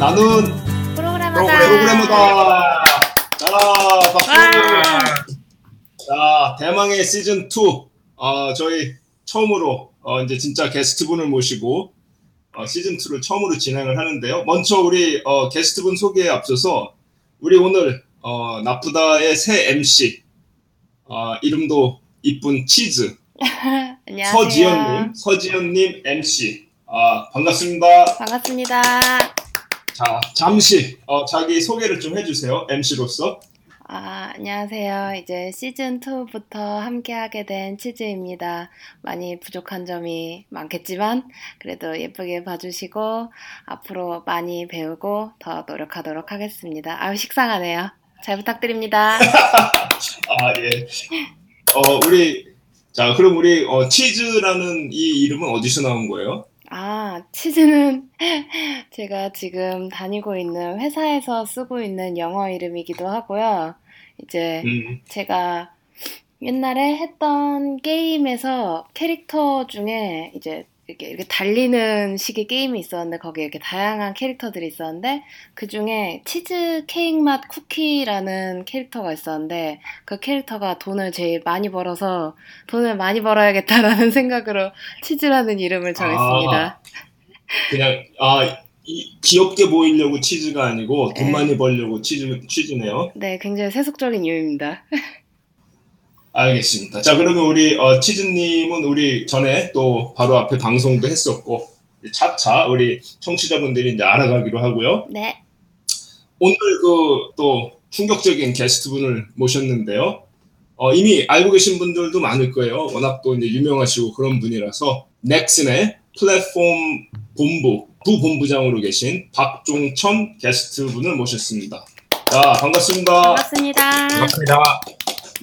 나는 프로그래머다. 프로그래머다. 자, 박수. 자, 대망의 시즌 2. 어, 저희 처음으로 어, 이제 진짜 게스트분을 모시고 어, 시즌 2를 처음으로 진행을 하는데요. 먼저 우리 어, 게스트분 소개에 앞서서 우리 오늘 어, 나쁘다의 새 MC 어, 이름도 이쁜 치즈 안녕하세요. 서지연님, 서지연님 MC 아, 반갑습니다. 반갑습니다. 자, 잠시 어, 자기 소개를 좀 해주세요. MC로서. 아, 안녕하세요. 이제 시즌 2부터 함께하게 된 치즈입니다. 많이 부족한 점이 많겠지만 그래도 예쁘게 봐주시고 앞으로 많이 배우고 더 노력하도록 하겠습니다. 아유 식상하네요. 잘 부탁드립니다. 아, 예. 어, 우리, 자, 그럼 우리, 어, 치즈라는 이 이름은 어디서 나온 거예요? 아, 치즈는 제가 지금 다니고 있는 회사에서 쓰고 있는 영어 이름이기도 하고요. 이제 음, 제가 옛날에 했던 게임에서 캐릭터 중에 이제 이렇게, 이렇게 달리는 식의 게임이 있었는데 거기에 이렇게 다양한 캐릭터들이 있었는데 그 중에 치즈 케이크 맛 쿠키라는 캐릭터가 있었는데 그 캐릭터가 돈을 제일 많이 벌어서 돈을 많이 벌어야겠다라는 생각으로 치즈라는 이름을 정했습니다. 그냥, 아, 이, 귀엽게 보이려고 치즈가 아니고 돈 네. 많이 벌려고 치즈, 치즈네요. 네, 굉장히 세속적인 이유입니다. 알겠습니다. 자, 그러면 우리, 어, 치즈님은 우리 전에 또 바로 앞에 방송도 했었고, 차차 우리 청취자분들이 이제 알아가기로 하고요. 네, 오늘 그 또 충격적인 게스트분을 모셨는데요. 어, 이미 알고 계신 분들도 많을 거예요. 워낙 또 이제 유명하시고 그런 분이라서 넥슨의 플랫폼 본부 부본부장으로 계신 박종천 게스트분을 모셨습니다. 자 반갑습니다. 반갑습니다. 반갑습니다.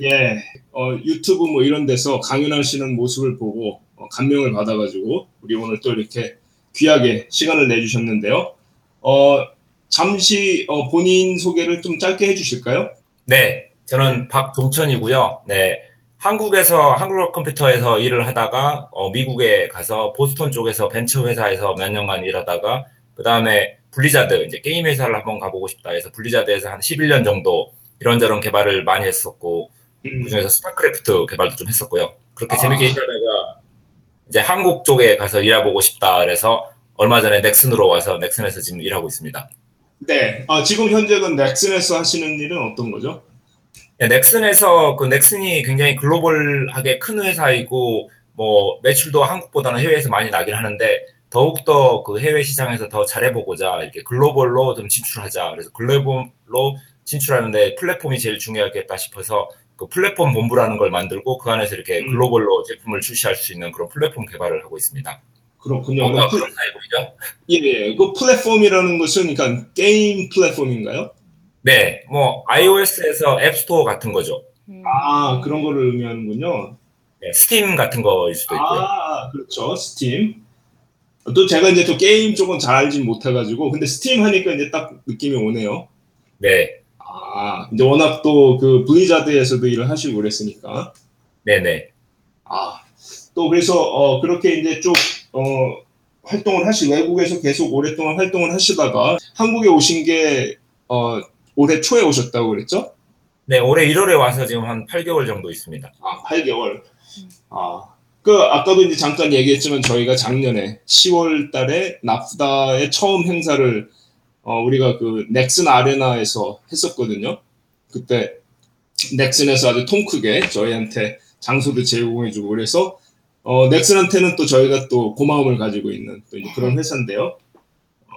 예, 어, 유튜브 뭐 이런 데서 강연하시는 모습을 보고 어, 감명을 받아가지고 우리 오늘 또 이렇게 귀하게 시간을 내주셨는데요. 어, 잠시 어, 본인 소개를 좀 짧게 해주실까요? 네, 저는 박종천이고요. 네, 한국에서 한글과컴퓨터에서 일을 하다가 어, 미국에 가서 보스턴 쪽에서 벤처 회사에서 몇 년간 일하다가 그 다음에 블리자드 이제 게임 회사를 한번 가보고 싶다 해서 블리자드에서 한 11년 정도 이런저런 개발을 많이 했었고 음, 그중에서 스타크래프트 개발도 좀 했었고요. 그렇게 아. 재밌게 일하다가 이제 한국 쪽에 가서 일해보고 싶다 그래서 얼마 전에 넥슨으로 와서 넥슨에서 지금 일하고 있습니다. 네, 아, 지금 현재 는 넥슨에서 하시는 일은 어떤 거죠? 네, 넥슨에서 그 넥슨이 굉장히 글로벌하게 큰 회사이고 뭐 매출도 한국보다는 해외에서 많이 나긴 하는데 더욱더 그 해외 시장에서 더 잘해보고자 이렇게 글로벌로 좀 진출하자 그래서 글로벌로 진출하는데 플랫폼이 제일 중요하겠다 싶어서 그 플랫폼 본부라는 걸 만들고 그 안에서 이렇게 음. 글로벌로 제품을 출시할 수 있는 그런 플랫폼 개발을 하고 있습니다. 그렇군요. 뭔가 그, 그런 사이보이죠? 예, 예, 그 플랫폼이라는 것은 그러니까 게임 플랫폼인가요? 네, 뭐 iOS에서 앱스토어 같은 거죠. 음, 아, 그런 거를 의미하는군요. 네, 스팀 같은 거일 수도 있고요. 아, 그렇죠. 스팀. 또 제가 이제 또 게임 쪽은 잘 알진 못해가지고, 근데 스팀 하니까 이제 딱 느낌이 오네요. 네, 아, 이제 워낙 또 그 블리자드에서도 일을 하시고 그랬으니까. 네네. 아, 또 그래서 어, 그렇게 이제 쭉 어, 활동을 하시 외국에서 계속 오랫동안 활동을 하시다가 한국에 오신 게 어, 올해 초에 오셨다고 그랬죠? 네, 올해 1월에 와서 지금 한 8개월 정도 있습니다. 아, 8개월. 아, 그 아까도 이제 잠깐 얘기했지만 저희가 작년에 10월 달에 나프다의 처음 행사를 어, 우리가 그 넥슨 아레나에서 했었거든요. 그때 넥슨에서 아주 통 크게 저희한테 장소도 제공해주고 그래서 어, 넥슨한테는 또 저희가 또 고마움을 가지고 있는 또 그런 회사인데요. 어,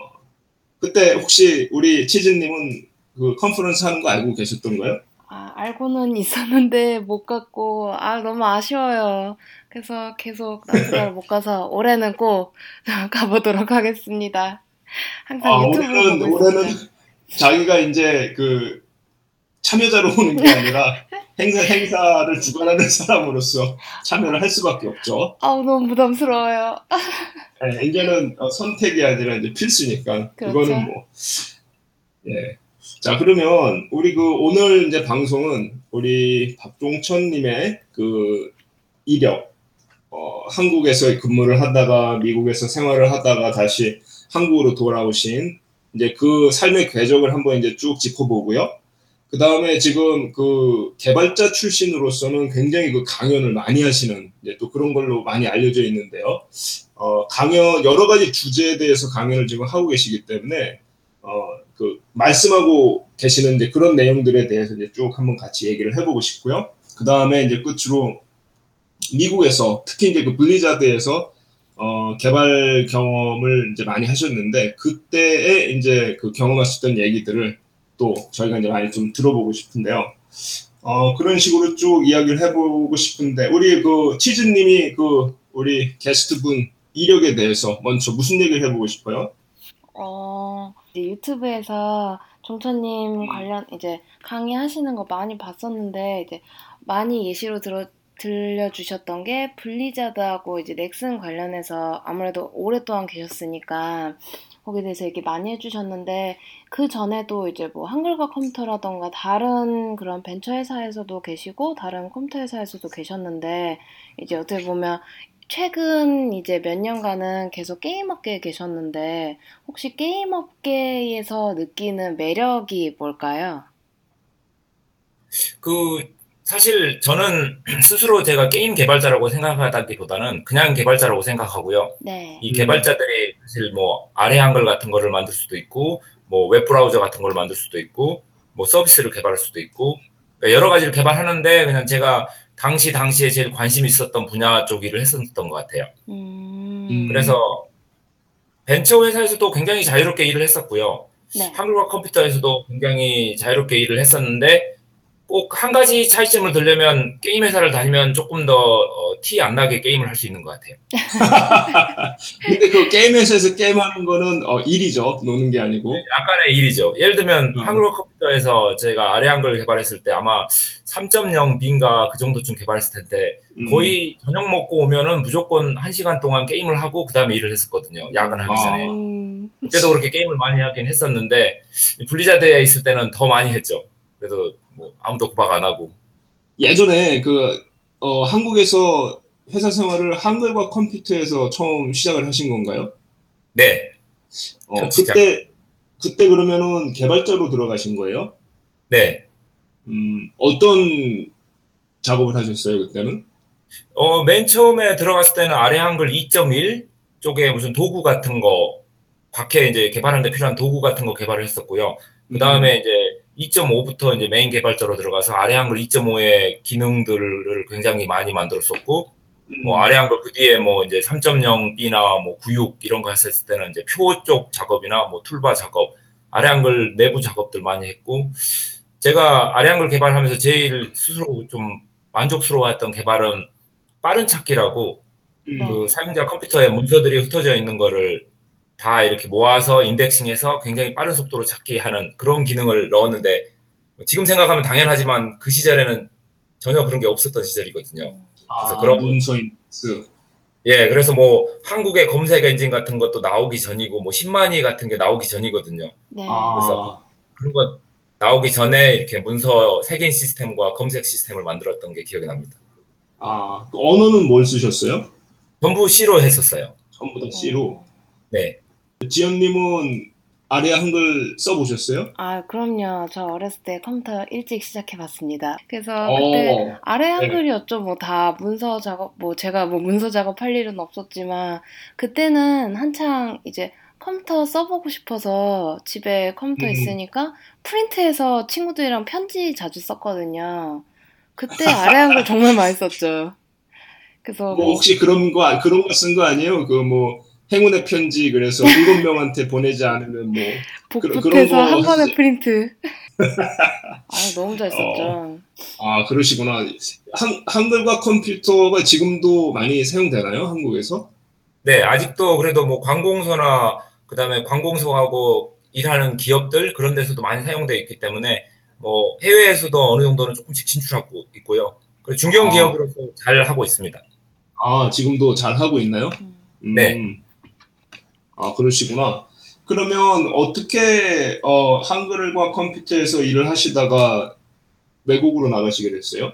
그때 혹시 우리 치즈님은 그 컨퍼런스 하는 거 알고 계셨던가요? 아, 알고는 있었는데 못 갔고, 아, 너무 아쉬워요. 그래서 계속 나프다를 못 가서 올해는 꼭 가보도록 하겠습니다. 항상 아, 올해는, 올해는. 자기가 이제 그 참여자로 오는 게 아니라 행사, 행사를 주관하는 사람으로서 참여를 할 수밖에 없죠. 아우, 너무 부담스러워요. 예, 이제는 어, 선택이 아니라 이제 필수니까 그렇죠. 그거는 뭐 예. 자 그러면 우리 그 오늘 이제 방송은 우리 박종천님의 그 이력 어, 한국에서 근무를 하다가 미국에서 생활을 하다가 다시 한국으로 돌아오신 이제 그 삶의 궤적을 한번 이제 쭉 짚어보고요. 그 다음에 지금 그 개발자 출신으로서는 굉장히 그 강연을 많이 하시는 이제 또 그런 걸로 많이 알려져 있는데요. 어, 강연 여러 가지 주제에 대해서 강연을 지금 하고 계시기 때문에 어, 그 말씀하고 계시는 이제 그런 내용들에 대해서 이제 쭉 한번 같이 얘기를 해보고 싶고요. 그 다음에 이제 끝으로 미국에서 특히 이제 그 블리자드에서 어, 개발 경험을 이제 많이 하셨는데 그때에 이제 그 경험하셨던 얘기들을 또 저희가 이제 많이 좀 들어보고 싶은데요. 어, 그런 식으로 쭉 이야기를 해보고 싶은데 우리 그 치즈님이 그 우리 게스트분 이력에 대해서 먼저 무슨 얘기를 해보고 싶어요? 어, 유튜브에서 종천님 관련 이제 강의하시는 거 많이 봤었는데 이제 많이 예시로 들어 들려주셨던 게 블리자드하고 이제 넥슨 관련해서 아무래도 오랫동안 계셨으니까 거기에 대해서 얘기 많이 해주셨는데 그 전에도 이제 뭐 한글과 컴퓨터라던가 다른 그런 벤처 회사에서도 계시고 다른 컴퓨터 회사에서도 계셨는데 이제 어떻게 보면 최근 이제 몇 년간은 계속 게임업계에 계셨는데 혹시 게임업계에서 느끼는 매력이 뭘까요? 그 사실 저는 스스로 제가 게임 개발자라고 생각하다기보다는 그냥 개발자라고 생각하고요. 네. 이 개발자들이 사실 뭐 아래 한글 같은 거를 만들 수도 있고 뭐 웹브라우저 같은 걸 만들 수도 있고 뭐 서비스를 개발할 수도 있고 여러 가지를 개발하는데 그냥 제가 당시 당시에 제일 관심 있었던 분야 쪽 일을 했었던 것 같아요. 음. 그래서 벤처 회사에서도 굉장히 자유롭게 일을 했었고요. 네. 한글과 컴퓨터에서도 굉장히 자유롭게 일을 했었는데 꼭 한 가지 차이점을 들려면 게임 회사를 다니면 조금 더 티 안 나게 게임을 할 수 있는 것 같아요. 근데 그 게임 회사에서 게임하는 거는 어, 일이죠. 노는 게 아니고. 약간의 일이죠. 예를 들면 음. 한글과 컴퓨터에서 제가 아래 한글 개발했을 때 아마 3.0B인가 그 정도쯤 개발했을 텐데 음. 거의 저녁 먹고 오면은 무조건 1시간 동안 게임을 하고 그 다음에 일을 했었거든요. 야근하기 아. 전에. 음. 그때도 그렇게 게임을 많이 하긴 했었는데 블리자드에 있을 때는 더 많이 했죠. 그래도 뭐 아무도 구박 안 하고. 예전에 그 어, 한국에서 회사 생활을 한글과 컴퓨터에서 처음 시작을 하신 건가요? 네. 어. 그때 그때 그러면은 개발자로 들어가신 거예요? 네. 음, 어떤 작업을 하셨어요 그때는? 어, 맨 처음에 들어갔을 때는 아래 한글 2.1 쪽에 무슨 도구 같은 거, 밖에 이제 개발하는데 필요한 도구 같은 거 개발을 했었고요. 그 다음에 이제 2.5부터 이제 메인 개발자로 들어가서 아래 한글 2.5의 기능들을 굉장히 많이 만들었었고, 음, 뭐 아래 한글 그 뒤에 뭐 이제 3.0B나 뭐 96 이런 거 했을 때는 이제 표 쪽 작업이나 뭐 툴바 작업, 아래 한글 내부 작업들 많이 했고, 제가 아래 한글 개발하면서 제일 스스로 좀 만족스러워했던 개발은 빠른 찾기라고 음, 그 사용자 컴퓨터에 문서들이 흩어져 있는 거를 다 이렇게 모아서 인덱싱해서 굉장히 빠른 속도로 찾기 하는 그런 기능을 넣었는데 지금 생각하면 당연하지만 그 시절에는 전혀 그런 게 없었던 시절이거든요. 아, 그래서 그런- 문서 인덱스. 예, 그래서 뭐 한국의 검색 엔진 같은 것도 나오기 전이고 뭐 10만위 같은 게 나오기 전이거든요. 네. 아, 그래서 그런 거 나오기 전에 이렇게 문서 색인 시스템과 검색 시스템을 만들었던 게 기억이 납니다. 아, 그 언어는 뭘 쓰셨어요? 전부 C로 했었어요. 전부 다 C로. 네. 지연님은 아래 한글 써보셨어요? 아, 그럼요. 저 어렸을 때 컴퓨터 일찍 시작해봤습니다. 그래서 그때 어, 아래 한글이었죠. 뭐다 문서 작업, 뭐 제가 뭐 문서 작업할 일은 없었지만 그때는 한창 이제 컴퓨터 써보고 싶어서 집에 컴퓨터 음. 있으니까 프린트해서 친구들이랑 편지 자주 썼거든요. 그때 아래 한글 정말 많이 썼죠. 그래서 뭐뭐 혹시 그런 거 그런 거 쓴 거 아니에요? 그뭐 행운의 편지 그래서 일곱 명한테 보내지 않으면 뭐 복붙해서 거한 번에. 프린트. 아, 너무 잘 썼죠. 아, 그러시구나. 한, 한글과 컴퓨터가 지금도 많이 사용되나요? 한국에서? 네, 아직도 그래도 뭐 관공서나 그다음에 관공서하고 일하는 기업들 그런 데서도 많이 사용되어 있기 때문에 뭐 해외에서도 어느 정도는 조금씩 진출하고 있고요. 그리고 중견 아. 기업으로서 잘 하고 있습니다. 아, 지금도 잘 하고 있나요? 음. 음. 네. 아, 그러시구나. 그러면 어떻게 어, 한글과 컴퓨터에서 일을 하시다가 외국으로 나가시게 됐어요?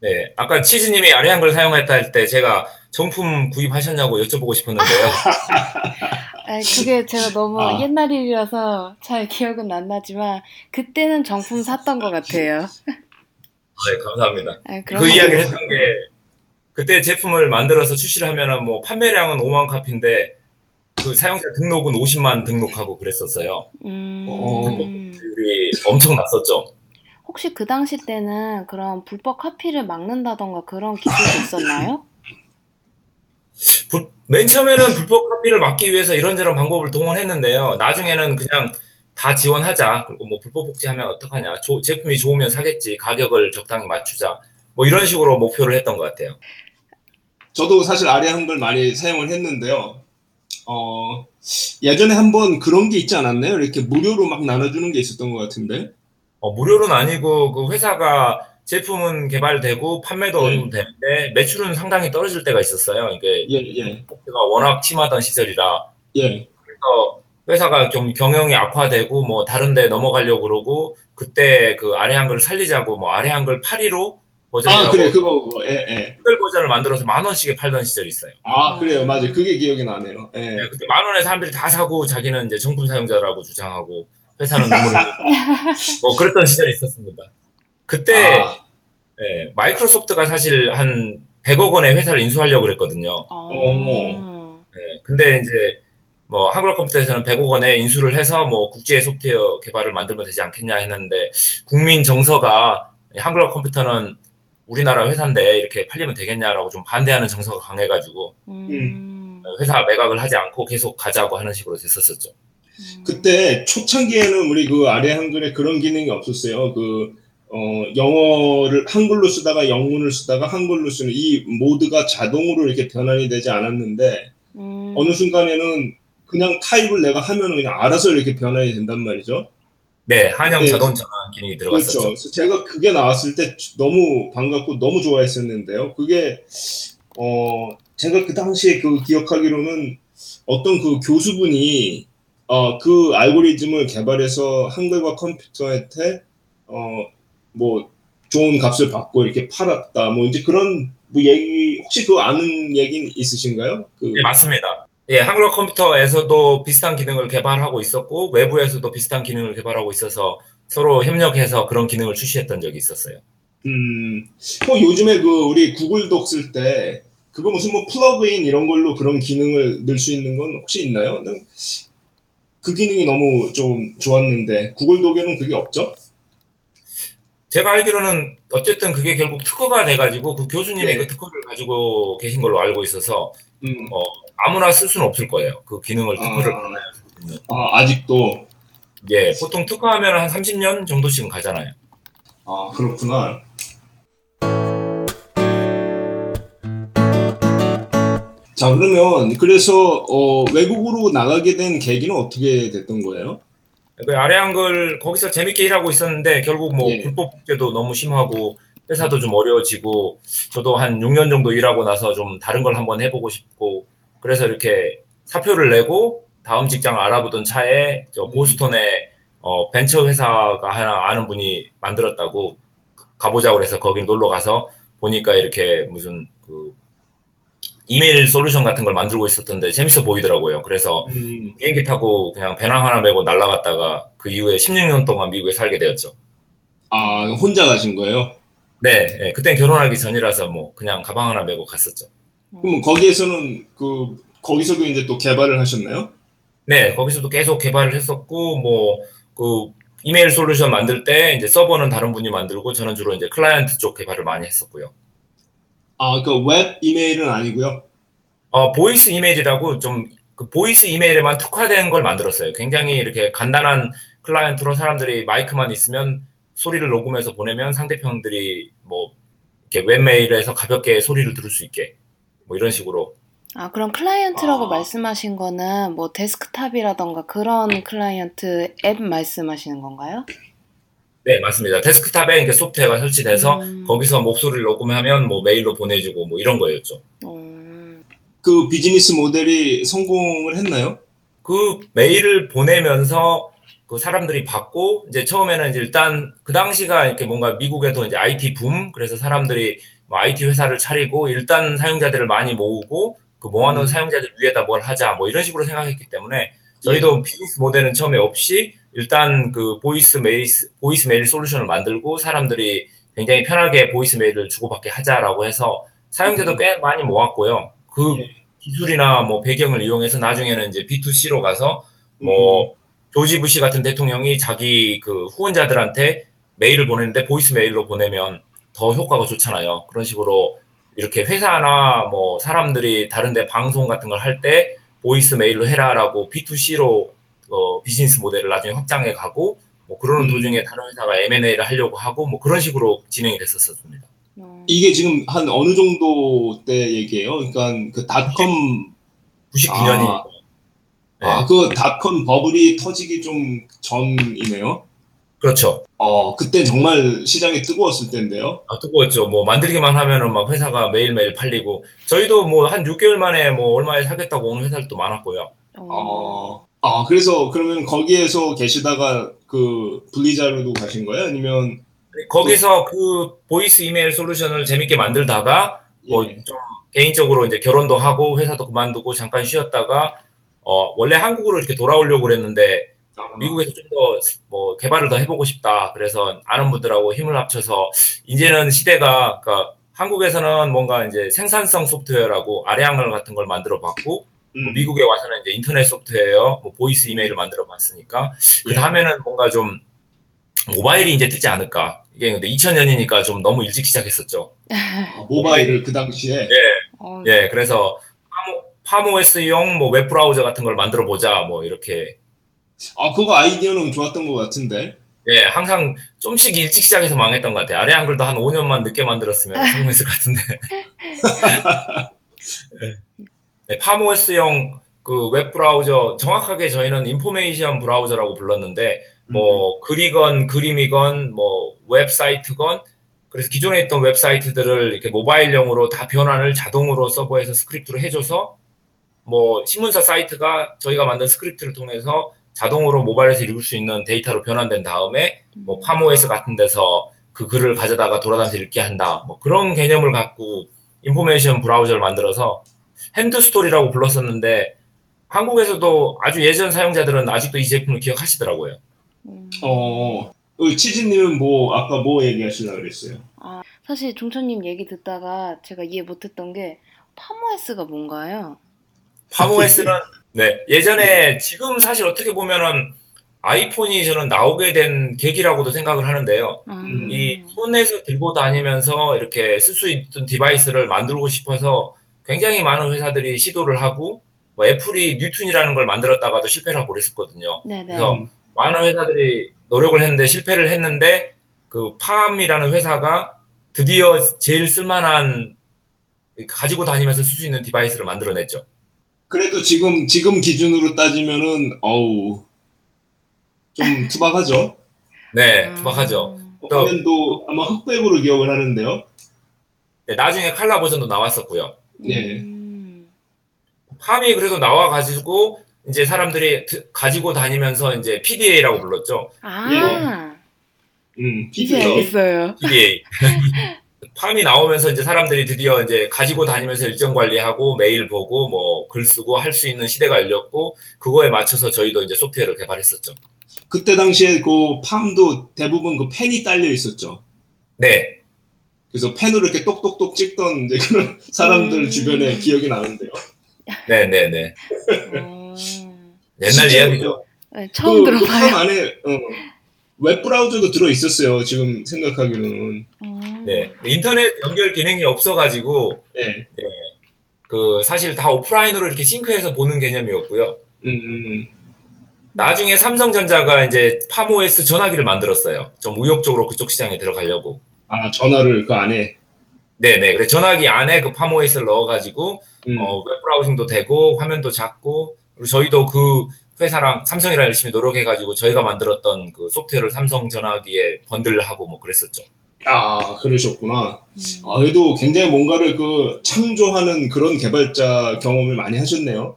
네, 아까 치즈님이 아리한글 사용했다 할 때 제가 정품 구입하셨냐고 여쭤보고 싶었는데요. 아, 그게 제가 너무 아. 옛날 일이라서 잘 기억은 안 나지만 그때는 정품 샀던 것 같아요. 네, 감사합니다. 아, 그 거- 이야기를 했던 게 그때 제품을 만들어서 출시를 하면은 뭐 판매량은 5만 카피인데 그 사용자 등록은 50만 등록하고 그랬었어요. 음, 어. 엄청 났었죠. 혹시 그 당시 때는 그런 불법 카피를 막는다던가 그런 기술이 있었나요? 불- 맨 처음에는 불법 카피를 막기 위해서 이런저런 방법을 동원했는데요. 나중에는 그냥 다 지원하자. 그리고 뭐 불법 복제하면 어떡하냐. 조- 제품이 좋으면 사겠지. 가격을 적당히 맞추자. 뭐 이런 식으로 목표를 했던 것 같아요. 저도 사실 아리 한글 많이 사용을 했는데요. 어, 예전에 한번 그런 게 있지 않았나요? 이렇게 무료로 막 나눠주는 게 있었던 것 같은데. 어, 무료는 아니고 그 회사가 제품은 개발되고 판매도 네. 어느 정도 되는데 매출은 상당히 떨어질 때가 있었어요. 이게 예, 예, 복제가 워낙 심하던 시절이라 예. 그래서 회사가 좀 경영이 악화되고 뭐 다른 데 넘어가려고 그러고 그때 그 아래 한글 살리자고 뭐 아래 한글 8.15 버전이라고 아, 그래, 그거, 그거, 예, 예. 한글 버전을 만들어서 만 원씩에 팔던 시절이 있어요. 아, 그래요. 맞아 요. 그게 기억이 나네요. 예. 네, 그때 만 원에 사람들이 다 사고 자기는 이제 정품 사용자라고 주장하고 회사는 눈물을 뭐 그랬던 시절이 있었습니다. 그때 아, 네, 마이크로소프트가 사실 한 100억 원의 회사를 인수하려고 그랬거든요. 어. 네, 근데 이제 뭐 한글 컴퓨터에서는 100억 원에 인수를 해서 뭐 국제 소프트웨어 개발을 만들면 되지 않겠냐 했는데 국민 정서가 한글 컴퓨터는 우리나라 회사인데 이렇게 팔리면 되겠냐라고 좀 반대하는 정서가 강해가지고 음. 회사 매각을 하지 않고 계속 가자고 하는 식으로 됐었었죠. 음. 그때 초창기에는 우리 그 아래 한글에 그런 기능이 없었어요. 그, 어, 영어를 한글로 쓰다가 영문을 쓰다가 한글로 쓰는 이 모드가 자동으로 이렇게 변환이 되지 않았는데 음. 어느 순간에는 그냥 타입을 내가 하면은 그냥 알아서 이렇게 변환이 된단 말이죠. 네, 한영 네. 자동 전환 기능이 들어갔었죠. 그렇죠. 제가 그게 나왔을 때 너무 반갑고 너무 좋아했었는데요. 그게 어 제가 그 당시에 그 기억하기로는 어떤 그 교수분이 어 그 알고리즘을 개발해서 한글과 컴퓨터한테 어뭐 좋은 값을 받고 이렇게 팔았다. 뭐 이제 그런 뭐 얘기 혹시 그 아는 얘기 있으신가요? 그 네, 맞습니다. 예, 한글 컴퓨터에서도 비슷한 기능을 개발하고 있었고 외부에서도 비슷한 기능을 개발하고 있어서 서로 협력해서 그런 기능을 출시했던 적이 있었어요. 음, 뭐 요즘에 그 우리 구글 독 쓸 때 그거 무슨 뭐 플러그인 이런 걸로 그런 기능을 넣을 수 있는 건 혹시 있나요? 난그 기능이 너무 좀 좋았는데 구글 독에는 그게 없죠? 제가 알기로는 어쨌든 그게 결국 특허가 돼가지고 그 교수님이 네. 그 특허를 가지고 계신 걸로 알고 있어서 음, 어, 아무나 쓸 수는 없을 거예요. 그 기능을 특허를 아. 받아야 되는. 아, 아직도 예, 보통 특허하면 한 30년 정도씩은 가잖아요. 아 그렇구나. 자 그러면 그래서 어, 외국으로 나가게 된 계기는 어떻게 됐던 거예요? 그 아래 한글 거기서 재밌게 일하고 있었는데 결국 뭐 예. 불법 복제도 너무 심하고 회사도 좀 어려워지고 저도 한 6년 정도 일하고 나서 좀 다른 걸 한번 해보고 싶고 그래서 이렇게 사표를 내고 다음 직장을 알아보던 차에 저 보스턴에 어, 벤처 회사가 하나 아는 분이 만들었다고 가보자고 그래서 거기 놀러 가서 보니까 이렇게 무슨 그 이메일 솔루션 같은 걸 만들고 있었던데 재밌어 보이더라고요. 그래서 음, 비행기 타고 그냥 배낭 하나 메고 날아갔다가 그 이후에 16년 동안 미국에 살게 되었죠. 아 혼자 가신 거예요? 네, 네, 그땐 결혼하기 전이라서 뭐 그냥 가방 하나 메고 갔었죠. 그럼 거기에서는 그 거기서도 이제 또 개발을 하셨나요? 네, 거기서도 계속 개발을 했었고 뭐 그 이메일 솔루션 만들 때 이제 서버는 다른 분이 만들고 저는 주로 이제 클라이언트 쪽 개발을 많이 했었고요. 아, 그 웹 이메일은 아니고요. 어, voice email이라고 좀 그 voice email에만 특화된 걸 만들었어요. 굉장히 이렇게 간단한 클라이언트로 사람들이 마이크만 있으면 소리를 녹음해서 보내면 상대편들이 뭐 이렇게 웹메일에서 가볍게 소리를 들을 수 있게 뭐 이런 식으로 아, 그럼 클라이언트라고 아. 말씀하신 거는 뭐 데스크탑이라던가 그런 클라이언트 앱 말씀하시는 건가요? 네 맞습니다. 데스크탑에 이렇게 소프트웨어가 설치돼서 음. 거기서 목소리를 녹음하면 뭐 메일로 보내주고 뭐 이런 거였죠. 음, 그 비즈니스 모델이 성공을 했나요? 그 메일을 보내면서 그 사람들이 받고 이제 처음에는 이제 일단 그 당시가 이렇게 뭔가 미국에도 이제 IT 붐 그래서 사람들이 뭐 IT 회사를 차리고 일단 사용자들을 많이 모으고 그 모아놓은 음. 사용자들 위에다 뭘 하자 뭐 이런 식으로 생각했기 때문에 저희도 비즈니스 모델은 처음에 없이 일단 그 voice mail voice mail 솔루션을 만들고 사람들이 굉장히 편하게 voice mail을 주고받게 하자라고 해서 사용자도 꽤 많이 모았고요. 그 예. 기술이나 뭐 배경을 이용해서 나중에는 이제 B2C로 가서 뭐 조지 부시 같은 대통령이 자기 그 후원자들한테 메일을 보내는데 voice mail로 보내면 더 효과가 좋잖아요. 그런 식으로 이렇게 회사나 뭐 사람들이 다른데 방송 같은 걸 할 때 voice mail로 해라라고 B2C로 어, 비즈니스 모델을 나중에 확장해 가고 뭐 그러는 음. 도중에 다른 회사가 M&A를 하려고 하고 뭐 그런 식으로 진행이 됐었습니다. 어, 이게 지금 한 어느 정도 때 얘기예요? 그러니까 그 닷컴 99년이니까. 아. 아, 그 닷컴 버블이 터지기 좀 전이네요. 그렇죠. 어, 그때 정말 시장이 뜨거웠을 텐데요. 아, 뜨거웠죠. 뭐 만들기만 하면은 막 회사가 매일매일 팔리고 저희도 뭐 한 6개월 만에 뭐 얼마에 사겠다고 오는 회사들도 많았고요. 어, 어, 아, 그래서 그러면 거기에서 계시다가 그 분리자료도 가신 거예요? 아니면 거기서 그 voice email 솔루션을 재밌게 만들다가 뭐 예. 좀 개인적으로 이제 결혼도 하고 회사도 그만두고 잠깐 쉬었다가 어 원래 한국으로 이렇게 돌아오려고 그랬는데 미국에서 좀 더 뭐 개발을 더 해보고 싶다. 그래서 아는 분들하고 힘을 합쳐서 이제는 시대가 그러니까 한국에서는 뭔가 이제 생산성 소프트웨어라고 아래한글 같은 걸 만들어 봤고 음, 미국에 와서는 이제 인터넷 소프트웨어, 뭐 voice email을 만들어 봤으니까 그 예. 다음에는 뭔가 좀 모바일이 이제 뜨지 않을까. 이게 근데 2000년이니까 좀 너무 일찍 시작했었죠. 아, 모바일을 그 당시에 어, 예, 그래서 파모, 파모S용 뭐 웹브라우저 같은 걸 만들어 보자. 뭐 이렇게 아, 그거 아이디어는 좋았던 것 같은데. 예, 항상 좀씩 일찍 시작해서 망했던 것 같아요. 아래 한글도 한 5년만 늦게 만들었으면 성공했을 것 같은데. 네, Palm OS용 그 웹브라우저 정확하게 저희는 information browser라고 불렀는데 뭐 글이건 그림이건 뭐 웹사이트건 그래서 기존에 있던 웹사이트들을 이렇게 모바일용으로 다 변환을 자동으로 서버에서 스크립트로 해줘서 뭐 신문사 사이트가 저희가 만든 스크립트를 통해서 자동으로 모바일에서 읽을 수 있는 데이터로 변환된 다음에 뭐 Palm OS 같은 데서 그 글을 가져다가 돌아다니면서 읽게 한다. 뭐 그런 개념을 갖고 information browser를 만들어서 HandStory라고 불렀었는데 한국에서도 아주 예전 사용자들은 아직도 이 제품을 기억하시더라고요. 음. 어, 그 치즈님은 뭐, 아까 뭐 얘기하시려고 그랬어요? 사실 종천님 얘기 듣다가 제가 이해 못했던 게 Palm OS가 뭔가요? Palm OS는 네 예전에 지금 사실 어떻게 보면은 아이폰이 저는 나오게 된 계기라고도 생각을 하는데요. 음. 이 손에서 들고 다니면서 이렇게 쓸 수 있던 디바이스를 만들고 싶어서 굉장히 많은 회사들이 시도를 하고 뭐 애플이 뉴튼이라는 걸 만들었다가도 실패를 하고 그랬었거든요. 네네. 그래서 많은 회사들이 노력을 했는데 실패를 했는데 그 팜이라는 회사가 드디어 제일 쓸만한 가지고 다니면서 쓸 수 있는 device를 만들어냈죠. 그래도 지금, 지금 기준으로 따지면은, 어우, 좀 투박하죠? 네, 음. 투박하죠. 또- 화면도 아마 흑백으로 기억을 하는데요. 네, 나중에 칼라 버전도 나왔었고요. 예. 음. 팜이 그래도 나와가지고 이제 사람들이 드- 가지고 다니면서 이제 PDA라고 불렀죠. 아, 음, 이제 PDA. 알겠어요. PDA. 팜이 나오면서 이제 사람들이 드디어 이제 가지고 다니면서 일정 관리하고 메일 보고 뭐 글 쓰고 할 수 있는 시대가 열렸고 그거에 맞춰서 저희도 이제 소프트웨어를 개발했었죠. 그때 당시에 그 팜도 대부분 그 펜이 딸려 있었죠. 네. 그래서 펜으로 이렇게 똑똑똑 찍던 이제 그런 사람들 음. 주변에 기억이 나는데요. 네, 네, 네. 어, 옛날 이야기죠. 네, 처음 그, 그 들어봐요. 팜 안에 어, 웹 브라우저도 들어 있었어요. 지금 생각하기로는. 음. 네. 인터넷 연결 기능이 없어가지고 네. 그 사실 다 오프라인으로 이렇게 싱크해서 보는 개념이었고요. 음, 음, 나중에 삼성전자가 이제 팜OS 전화기를 만들었어요. 좀 의욕적으로 그쪽 시장에 들어가려고. 아 전화를 그 안에. 네네. 그래 전화기 안에 그 팜OS를 넣어가지고 음, 어, 웹 브라우징도 되고 화면도 작고 그리고 저희도 그 회사랑 삼성이랑 열심히 노력해가지고 저희가 만들었던 그 소프트웨어를 삼성 전화기에 번들하고 뭐 그랬었죠. 아 그러셨구나. 음. 아 그래도 굉장히 뭔가를 그 창조하는 그런 개발자 경험을 많이 하셨네요.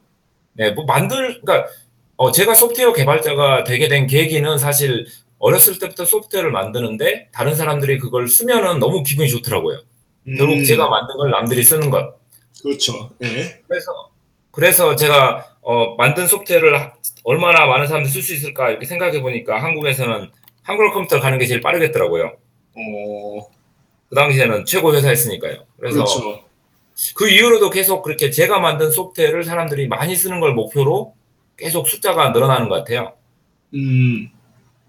네, 뭐 만들, 그러니까 어, 제가 소프트웨어 개발자가 되게 된 계기는 사실 어렸을 때부터 소프트웨어를 만드는데 다른 사람들이 그걸 쓰면은 너무 기분이 좋더라고요. 결국 음, 제가 만든 걸 남들이 쓰는 것. 그렇죠. 예. 그래서 그래서 제가 어, 만든 소프트웨어를 하- 얼마나 많은 사람들이 쓸 수 있을까 이렇게 생각해 보니까 한국에서는 한글 컴퓨터 가는 게 제일 빠르겠더라고요. 어, 그 당시에는 최고 회사였으니까요. 그래서 그렇죠. 그 이후로도 계속 그렇게 제가 만든 소프트웨어를 사람들이 많이 쓰는 걸 목표로 계속 숫자가 늘어나는 것 같아요. 음,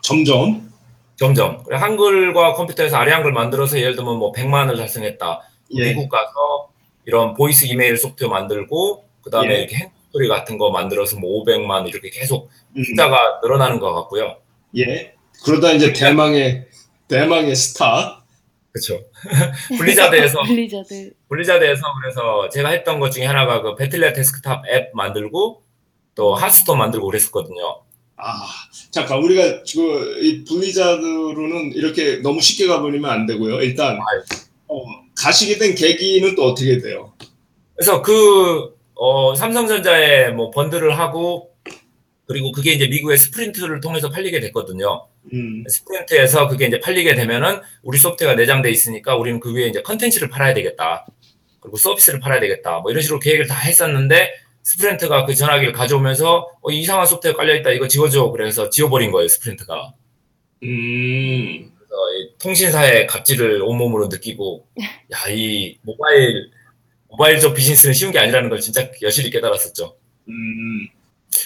점점. 점점. 한글과 컴퓨터에서 아래 한글 만들어서 예를 들면 뭐 100만을 달성했다. 예. 미국 가서 이런 voice 이메일 소프트웨어 만들고 그 다음에 예. 이렇게 핸드소리 같은 거 만들어서 뭐 500만 이렇게 계속 음, 숫자가 늘어나는 것 같고요. 예. 그러다 이제 대망의 대망의 스타. 그렇죠. 블리자드에서 블리자드. 블리자드에서 그래서 제가 했던 것 중에 하나가 그 배틀넷 데스크탑 앱 만들고 또 하스스톤 만들고 그랬었거든요. 아, 잠깐 우리가 그이 블리자드로는 이렇게 너무 쉽게 가버리면 안 되고요. 일단. 어, 가시게 된 계기는 또 어떻게 돼요? 그래서 그 어, 삼성전자에 뭐 bundle을 하고 그리고 그게 이제 미국의 스프린트를 통해서 팔리게 됐거든요. 음, 스프린트에서 그게 이제 팔리게 되면은 우리 소프트웨어가 내장돼 있으니까 우리는 그 위에 이제 컨텐츠를 팔아야 되겠다. 그리고 서비스를 팔아야 되겠다. 뭐 이런 식으로 계획을 다 했었는데 스프린트가 그 전화기를 가져오면서 어, 이상한 소프트웨어 깔려 있다. 이거 지워줘. 그래서 지워버린 거예요. 스프린트가. 음, 그래서 이 통신사의 갑질을 온몸으로 느끼고 야, 이 모바일 모바일적 비즈니스는 쉬운 게 아니라는 걸 진짜 여실히 깨달았었죠. 음,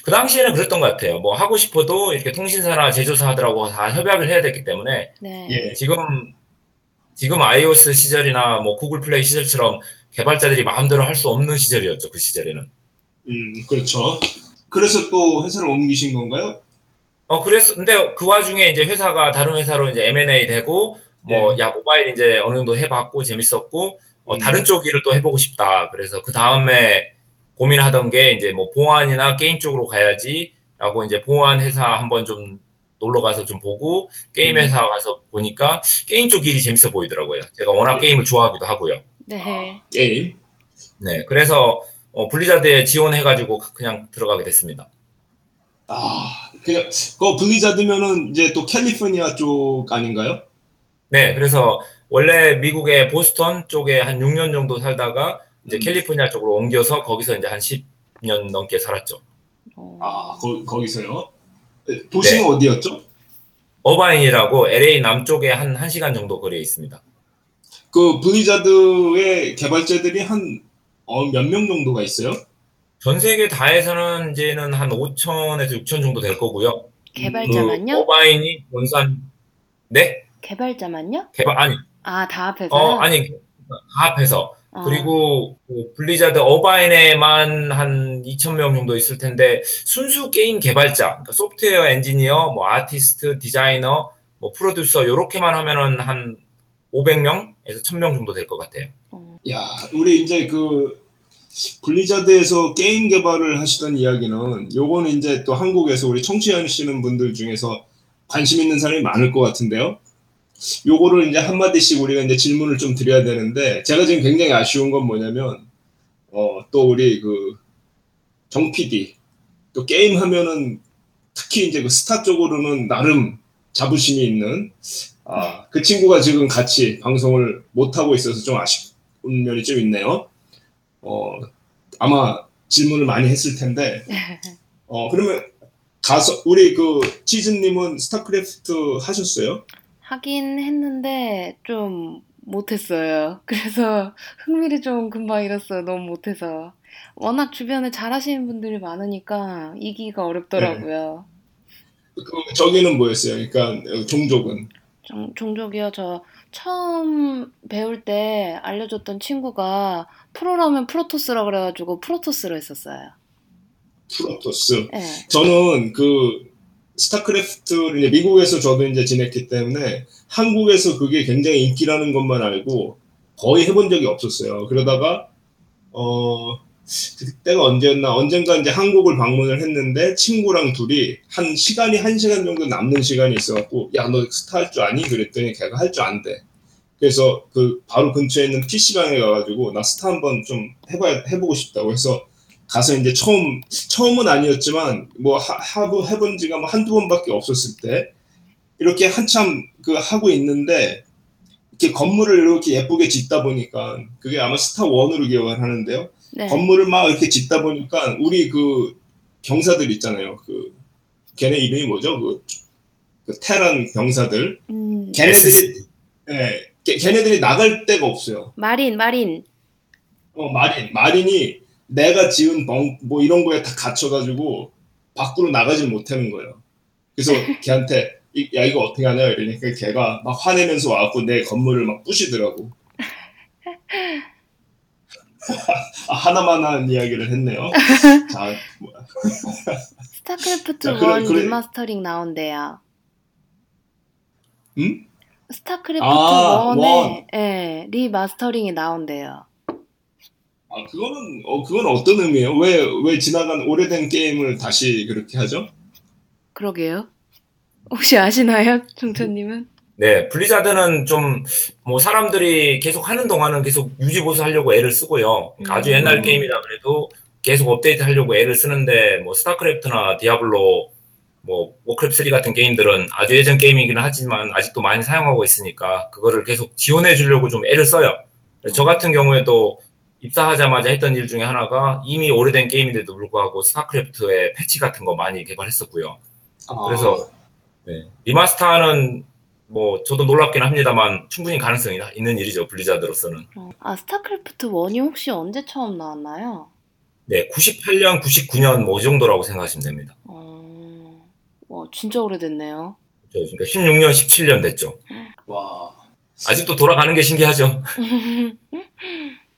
그 당시에는 그랬던 것 같아요. 뭐 하고 싶어도 이렇게 통신사나 제조사들하고 다 협약을 해야 됐기 때문에 네. 예, 지금 지금 iOS 시절이나 뭐 구글 플레이 시절처럼 개발자들이 마음대로 할 수 없는 시절이었죠. 그 시절에는. 음, 그렇죠. 그래서 또 회사를 옮기신 건가요? 어 그래서 근데 그 와중에 이제 회사가 다른 회사로 이제 M&A 되고 뭐 야 모바일 이제 어느 정도 해봤고 재밌었고 어, 음. 다른 쪽 일을 또 해보고 싶다. 그래서 그 다음에 고민하던 게 이제 뭐 보안이나 게임 쪽으로 가야지라고 이제 보안 회사 한번 좀 놀러 가서 좀 보고 게임 음. 회사 가서 보니까 게임 쪽 일이 재밌어 보이더라고요. 제가 워낙 게임을 좋아하기도 하고요. 네. 게임. 네, 그래서 어, 블리자드에 지원해가지고 그냥 들어가게 됐습니다. 아, 그냥 그 블리자드면은 이제 또 캘리포니아 쪽 아닌가요? 네, 그래서 원래 미국의 보스턴 쪽에 한 6년 정도 살다가 이제 음. 캘리포니아 쪽으로 옮겨서 거기서 이제 한 10년 넘게 살았죠. 어, 아, 거, 거기서요? 네, 도시는 네. 어디였죠? 어바인이라고 LA 남쪽에 한 1시간 정도 거리에 있습니다. 그 블리자드의 개발자들이 한 어, 몇명 정도가 있어요? 전 세계 다해서는 이제는 한 5천에서 6천 정도 될 거고요. 그 개발자만요? 어바인이 원산 네 개발자만요? 개발 아니 아, 다 합해서. 어 아니 다 합해서 아, 그리고 그 블리자드 어바인에만 한 2천 명 정도 있을 텐데 순수 게임 개발자, 그러니까 소프트웨어 엔지니어, 뭐 아티스트, 디자이너, 뭐 프로듀서 요렇게만 하면은 한 500명에서 1000명 정도 될 것 같아요. 어, 야, 우리 이제 그 블리자드에서 게임 개발을 하시던 이야기는 요거는 이제 또 한국에서 우리 청취하시는 분들 중에서 관심 있는 사람이 많을 것 같은데요. 요거를 이제 한마디씩 우리가 이제 질문을 좀 드려야 되는데 제가 지금 굉장히 아쉬운 건 뭐냐면 어, 또 우리 그 정 PD 또 게임 하면은 특히 이제 그 스타 쪽으로는 나름 자부심이 있는 아, 그 친구가 지금 같이 방송을 못 하고 있어서 좀 아쉽 면이 좀 있네요. 어, 아마 질문을 많이 했을 텐데, 어, 그러면 가서, 우리 그 치즈님은 스타크래프트 하셨어요? 하긴 했는데 좀 못했어요. 그래서 흥미를 좀 금방 잃었어요. 너무 못해서. 워낙 주변에 잘하시는 분들이 많으니까 이기가 어렵더라고요. 그, 저기는 뭐였어요? 그러니까, 어, 종족은. 종, 종족이요. 저 처음 배울 때 알려줬던 친구가 프로라면 프로토스라 그래가지고 프로토스로 했었어요. 프로토스. 네. 저는 그, 스타크래프트를 미국에서 저도 이제 지냈기 때문에 한국에서 그게 굉장히 인기라는 것만 알고 거의 해본 적이 없었어요. 그러다가 어 그때가 언제였나 언젠가 이제 한국을 방문을 했는데 친구랑 둘이 한 시간이 한 시간 정도 남는 시간이 있어갖고 야 너 스타 할 줄 아니? 그랬더니 걔가 할 줄 안돼. 그래서 그 바로 근처에 있는 PC방에 가가지고 나 스타 한번 좀 해봐야 해보고 싶다고 해서 가서 이제 처음 처음은 아니었지만 뭐 하, 하고 해본 지가 뭐 한두 번밖에 없었을 때 이렇게 한참 그 하고 있는데 이렇게 건물을 이렇게 예쁘게 짓다 보니까 그게 아마 스타 원으로 기억을 하는데요. 네. 건물을 막 이렇게 짓다 보니까 우리 그 병사들 있잖아요. 그 걔네 이름이 뭐죠? 그, 그 테란 병사들. 음, 걔네들이 예, 걔- 걔네들이 나갈 데가 없어요. 마린, 마린. 어, 마린, 마린이 내가 지은 벙, 뭐 이런 거에 다 갇혀가지고 밖으로 나가질 못하는 거예요. 그래서 걔한테, 이- 야, 이거 어떻게 하냐? 이러니까 걔가 막 화내면서 와갖고 내 건물을 막 부시더라고. 아, 하나만 한 이야기를 했네요. 자, 뭐, 스타크래프트 자, 그래, 1 그래. 리마스터링 나온대요. 음? 스타크래프트 아, 1에 예, remastering이 나온대요. 아, 그거는, 어, 그건 어떤 의미예요? 왜, 왜 지나간 오래된 게임을 다시 그렇게 하죠? 그러게요. 혹시 아시나요, 종천님은? 네, 블리자드는 좀, 뭐, 사람들이 계속 하는 동안은 계속 유지 보수 하려고 애를 쓰고요. 그러니까 아주 음. 옛날 게임이라 그래도 계속 업데이트 하려고 애를 쓰는데, 뭐, 스타크래프트나 디아블로, 뭐, 워크래프트 3 같은 게임들은 아주 예전 게임이긴 하지만 아직도 많이 사용하고 있으니까, 그거를 계속 지원해 주려고 좀 애를 써요. 저 같은 경우에도 입사하자마자 했던 일 중에 하나가 이미 오래된 게임인데도 불구하고 스타크래프트의 패치 같은 거 많이 개발했었고요. 아, 그래서 네. remaster는 뭐 저도 놀랍긴 합니다만 충분히 가능성이 있는 일이죠 블리자드로서는. 어, 아, 스타크래프트 1이 혹시 언제 처음 나왔나요? 네, 98년, 99년 뭐이 정도라고 생각하시면 됩니다. 어, 와, 진짜 오래됐네요. 그러니까 16년, 17년 됐죠. 와. 아직도 돌아가는 게 신기하죠.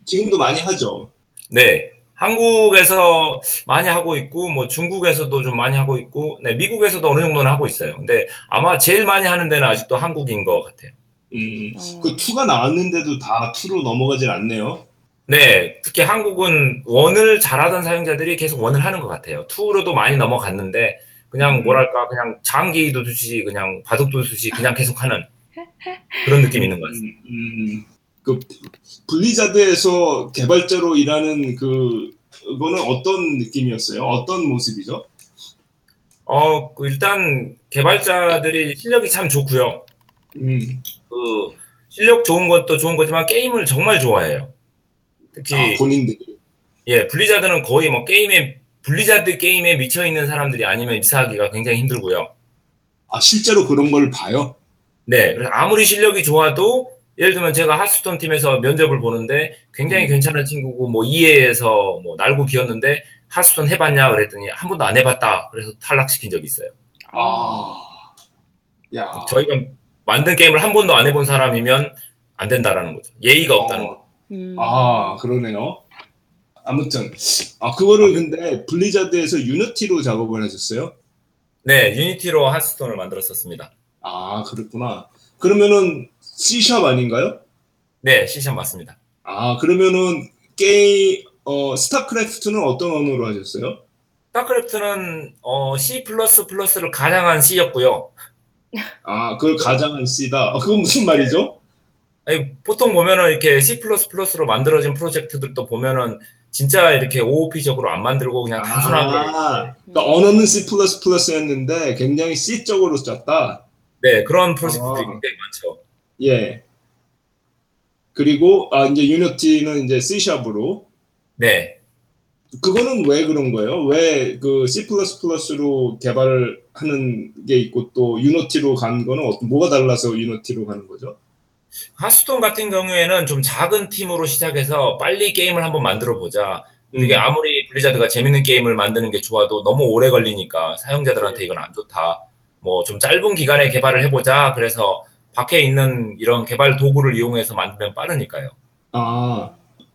지금도 많이 하죠. 네. 한국에서 많이 하고 있고, 뭐 중국에서도 좀 많이 하고 있고, 네, 미국에서도 어느 정도는 하고 있어요. 근데 아마 제일 많이 하는 데는 아직도 한국인 것 같아요. 음, 어. 그 2가 나왔는데도 다 2로 넘어가진 않네요. 네, 특히 한국은 원을 잘하던 사용자들이 계속 원을 하는 것 같아요. 투로도 많이 넘어갔는데 그냥 뭐랄까 그냥 장기 두듯이 그냥 바둑 두듯이 그냥 계속하는 그런 느낌이 있는 것 같습니다. 음, 음, 그 블리자드에서 개발자로 일하는 그 그거는 어떤 느낌이었어요? 어떤 모습이죠? 어, 그 일단 개발자들이 실력이 참 좋고요. 음, 그 실력 좋은 것도 좋은 거지만 게임을 정말 좋아해요. 특히 아, 본인들이. 예, 블리자드는 거의 뭐 게임에 블리자드 게임에 미쳐 있는 사람들이 아니면 입사하기가 굉장히 힘들고요. 아, 실제로 그런 걸 봐요? 네, 아무리 실력이 좋아도 예를 들면 제가 하스톤 팀에서 면접을 보는데 굉장히 음. 괜찮은 친구고 뭐 이해해서 뭐 날고 기었는데 하스톤 해봤냐 그랬더니 한 번도 안 해봤다 그래서 탈락시킨 적이 있어요. 아, 야. 저희가 만든 게임을 한 번도 안 해본 사람이면 안 된다라는 거죠. 예의가 없다는 어, 거. 음. 아, 그러네요. 아무튼, 아, 그거를 근데 블리자드에서 유니티로 작업을 하셨어요? 네, 유니티로 하스톤을 만들었었습니다. 아, 그랬구나. 그러면은 C샵 아닌가요? 네, C샵 맞습니다. 아, 그러면은 게임, 어, 스타크래프트는 어떤 언어로 하셨어요? 스타크래프트는 어, C++를 가장한 C였고요. 아, 그걸 가장한 C다. 아, 그건 무슨 말이죠? 아니, 보통 보면은 이렇게 C++로 만들어진 프로젝트들도 보면은 진짜 이렇게 OOP적으로 안 만들고 그냥 단순하게 아, 그러니까 언어는 C++였는데 굉장히 C적으로 짰다. 네 그런 프로젝트들이 아. 굉장히 많죠. 예. 그리고 아 이제 유니티는 이제 C샵으로 네, 그거는 왜 그런 거예요? 왜 그 C++로 개발을 하는 게 있고 또 유니티로 간 거는 어떤 뭐가 달라서 유니티로 가는 거죠? 하스톤 같은 경우에는 좀 작은 팀으로 시작해서 빨리 게임을 한번 만들어 보자. 이게 음. 아무리 블리자드가 재밌는 게임을 만드는 게 좋아도 너무 오래 걸리니까 사용자들한테 이건 안 좋다. 뭐 좀 짧은 기간에 개발을 해보자. 그래서 밖에 있는 이런 개발 도구를 이용해서 만들면 빠르니까요. 아,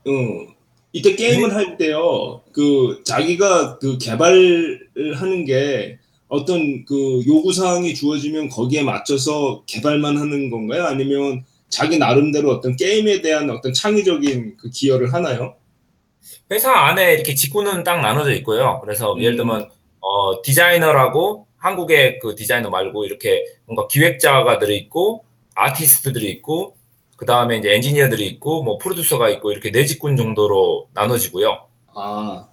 응. 이때 게임을 할 때요, 그, 자기가 그 개발을 하는 게 어떤 그 요구 사항이 주어지면 거기에 맞춰서 개발만 하는 건가요? 아니면 자기 나름대로 어떤 게임에 대한 어떤 창의적인 그 기여를 하나요? 회사 안에 이렇게 직구는 딱 나눠져 있고요. 그래서 음. 예를 들면 어, 디자이너라고 한국의 그 디자이너 말고 이렇게 뭔가 기획자가 들어 있고 아티스트들이 있고 그 다음에 이제 엔지니어들이 있고 뭐 프로듀서가 있고 이렇게 네 직군 정도로 나눠지고요. 아,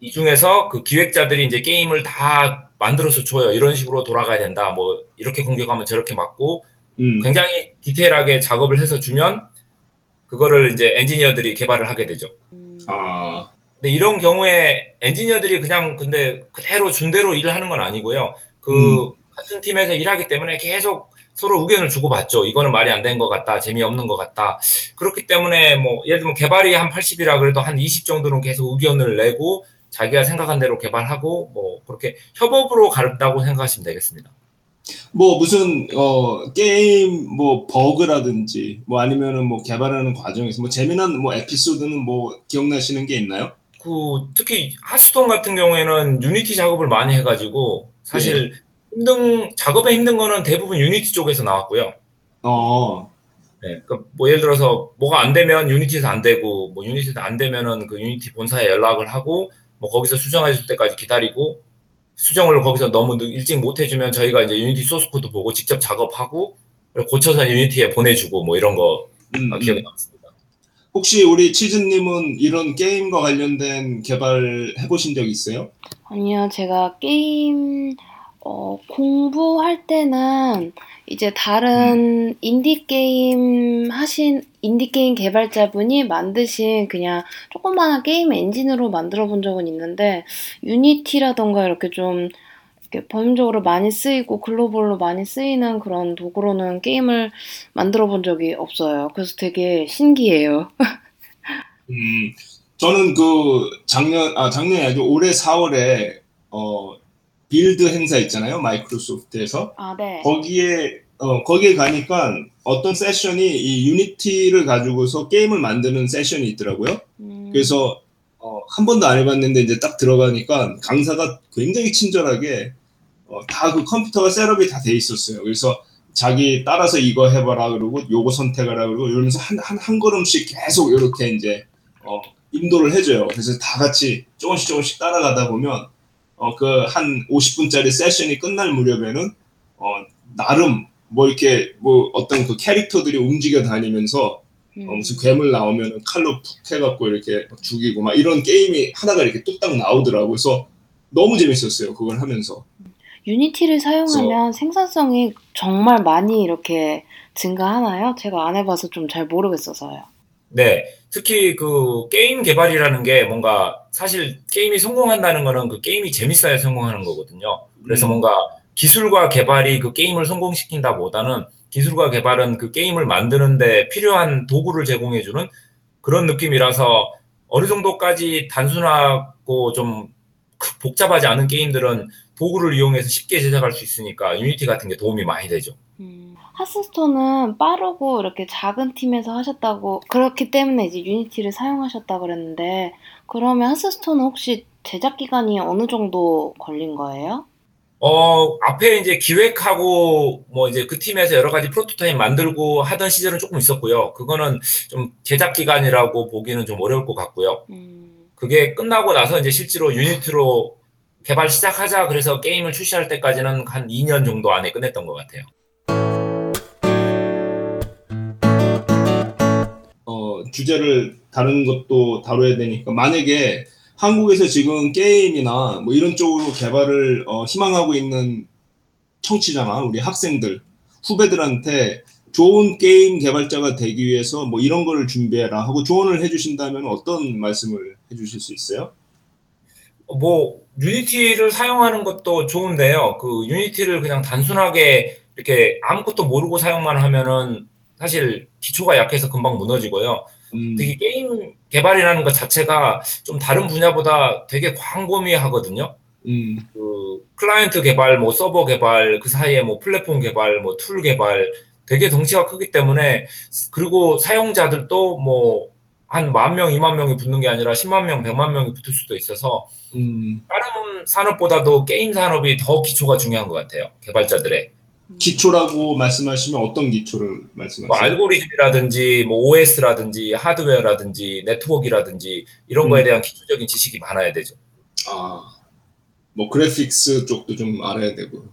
이 중에서 그 기획자들이 이제 게임을 다 만들어서 줘요. 이런 식으로 돌아가야 된다. 뭐 이렇게 공격하면 저렇게 맞고 음. 굉장히 디테일하게 작업을 해서 주면 그거를 이제 엔지니어들이 개발을 하게 되죠. 음. 아, 근데 이런 경우에 엔지니어들이 그냥 근데 그대로 준 대로 일을 하는 건 아니고요. 그 음. 같은 팀에서 일하기 때문에 계속 서로 의견을 주고받죠. 이거는 말이 안된것 같다. 재미없는 것 같다. 그렇기 때문에 뭐 예를 들면 개발이 한 80이라 그래도 한 20 정도는 계속 의견을 내고 자기가 생각한 대로 개발하고 뭐 그렇게 협업으로 가른다고 생각하시면 되겠습니다. 뭐 무슨 어 게임 뭐 버그라든지 뭐 아니면은 뭐 개발하는 과정에서 뭐 재미난 뭐 에피소드는 뭐 기억나시는 게 있나요? 그 특히 하스톤 같은 경우에는 유니티 작업을 많이 해가지고 사실 힘든 작업에 힘든 거는 대부분 유니티 쪽에서 나왔고요. 어, 네, 그뭐 예를 들어서 뭐가 안 되면 유니티에서 안 되고 뭐 유니티에서 안 되면은 그 유니티 본사에 연락을 하고 뭐 거기서 수정해 줄 때까지 기다리고 수정을 거기서 너무 늦- 일찍 못 해주면 저희가 이제 유니티 소스 코드 보고 직접 작업하고 고쳐서 유니티에 보내주고 뭐 이런 거 음, 아, 기억이 음. 남습니다. 혹시 우리 치즈님은 이런 게임과 관련된 개발 해보신 적 있어요? 아니요, 제가 게임, 어, 공부할 때는 이제 다른 인디게임 하신, 인디게임 개발자분이 만드신 그냥 조그마한 게임 엔진으로 만들어 본 적은 있는데, 유니티라던가 이렇게 좀, 이렇게 범용적으로 많이 쓰이고 글로벌로 많이 쓰이는 그런 도구로는 게임을 만들어 본 적이 없어요. 그래서 되게 신기해요. 음, 저는 그 작년 아 작년이 아니고 올해 4월에 어 빌드 행사 있잖아요 마이크로소프트에서 아, 네. 거기에 어 거기에 가니까 어떤 세션이 이 유니티를 가지고서 게임을 만드는 세션이 있더라고요. 음, 그래서 어, 한 번도 안 해봤는데 이제 딱 들어가니까 강사가 굉장히 친절하게 어, 다 그 컴퓨터가 setup이 다 돼 있었어요. 그래서 자기 따라서 이거 해봐라 그러고 요거 선택하라 그러고 이러면서 한, 한, 한 걸음씩 계속 이렇게 이제 어, 인도를 해줘요. 그래서 다 같이 조금씩 조금씩 따라가다 보면 어, 그 한 50분짜리 세션이 끝날 무렵에는 어, 나름 뭐 이렇게 뭐 어떤 그 캐릭터들이 움직여 다니면서 음. 어, 무슨 괴물 나오면 칼로 푹 해갖고 이렇게 막 죽이고 막 이런 게임이 하나가 이렇게 뚝딱 나오더라고. 그래서 너무 재밌었어요. 그걸 하면서. 유니티를 사용하면 생산성이 정말 많이 이렇게 증가하나요? 제가 안 해봐서 좀 잘 모르겠어서요. 네, 특히 그 게임 개발이라는 게 뭔가 사실 게임이 성공한다는 거는 그 게임이 재밌어야 성공하는 거거든요. 그래서 음. 뭔가 기술과 개발이 그 게임을 성공시킨다 보다는 기술과 개발은 그 게임을 만드는데 필요한 도구를 제공해주는 그런 느낌이라서 어느 정도까지 단순하고 좀 크- 복잡하지 않은 게임들은 도구를 이용해서 쉽게 제작할 수 있으니까 유니티 같은 게 도움이 많이 되죠. 음, 하스스톤은 빠르고 이렇게 작은 팀에서 하셨다고 그렇기 때문에 이제 유니티를 사용하셨다 그랬는데 그러면 하스스톤은 혹시 제작 기간이 어느 정도 걸린 거예요? 어, 앞에 이제 기획하고 뭐 이제 그 팀에서 여러 가지 프로토타입 만들고 하던 시절은 조금 있었고요. 그거는 좀 제작 기간이라고 보기는 좀 어려울 것 같고요. 음, 그게 끝나고 나서 이제 실제로 유니티로 개발 시작하자 그래서 게임을 출시할 때까지는 한 2년 정도 안에 끝냈던 것 같아요. 주제를 다른 것도 다뤄야 되니까 만약에 한국에서 지금 게임이나 뭐 이런 쪽으로 개발을 어, 희망하고 있는 청취자나 우리 학생들 후배들한테 좋은 게임 개발자가 되기 위해서 뭐 이런 거를 준비해라 하고 조언을 해주신다면 어떤 말씀을 해주실 수 있어요? 뭐 유니티를 사용하는 것도 좋은데요. 그 유니티를 그냥 단순하게 이렇게 아무것도 모르고 사용만 하면은 사실 기초가 약해서 금방 무너지고요. 음, 특히 게임 개발이라는 것 자체가 좀 다른 분야보다 되게 광범위하거든요. 음, 그 클라이언트 개발, 뭐 서버 개발, 그 사이에 뭐 플랫폼 개발, 뭐 툴 개발 되게 덩치가 크기 때문에 그리고 사용자들도 뭐 한 만 명, 이만 명이 붙는 게 아니라 10만 명, 100만 명이 붙을 수도 있어서 음, 다른 산업보다도 게임 산업이 더 기초가 중요한 것 같아요. 개발자들의 기초라고 말씀하시면 어떤 기초를 뭐 말씀하세요? 알고리즘이라든지 뭐 OS라든지 하드웨어라든지 네트워크라든지 이런 거에 음. 대한 기초적인 지식이 많아야 되죠. 아, 뭐 그래픽스 쪽도 좀 알아야 되고.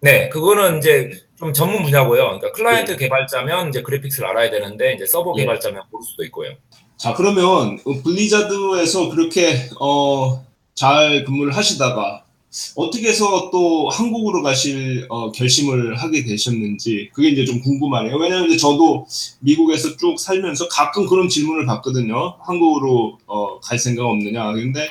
네, 그거는 이제 좀 전문 분야고요. 그러니까 클라이언트 개발자면 이제 그래픽스를 알아야 되는데 이제 서버 예. 개발자면 모를 수도 있고요. 자, 그러면 어, 블리자드에서 그렇게 어 잘 근무를 하시다가 어떻게 해서 또 한국으로 가실 어, 결심을 하게 되셨는지 그게 이제 좀 궁금하네요. 왜냐하면 이제 저도 미국에서 쭉 살면서 가끔 그런 질문을 받거든요. 한국으로 어, 갈 생각 없느냐. 근데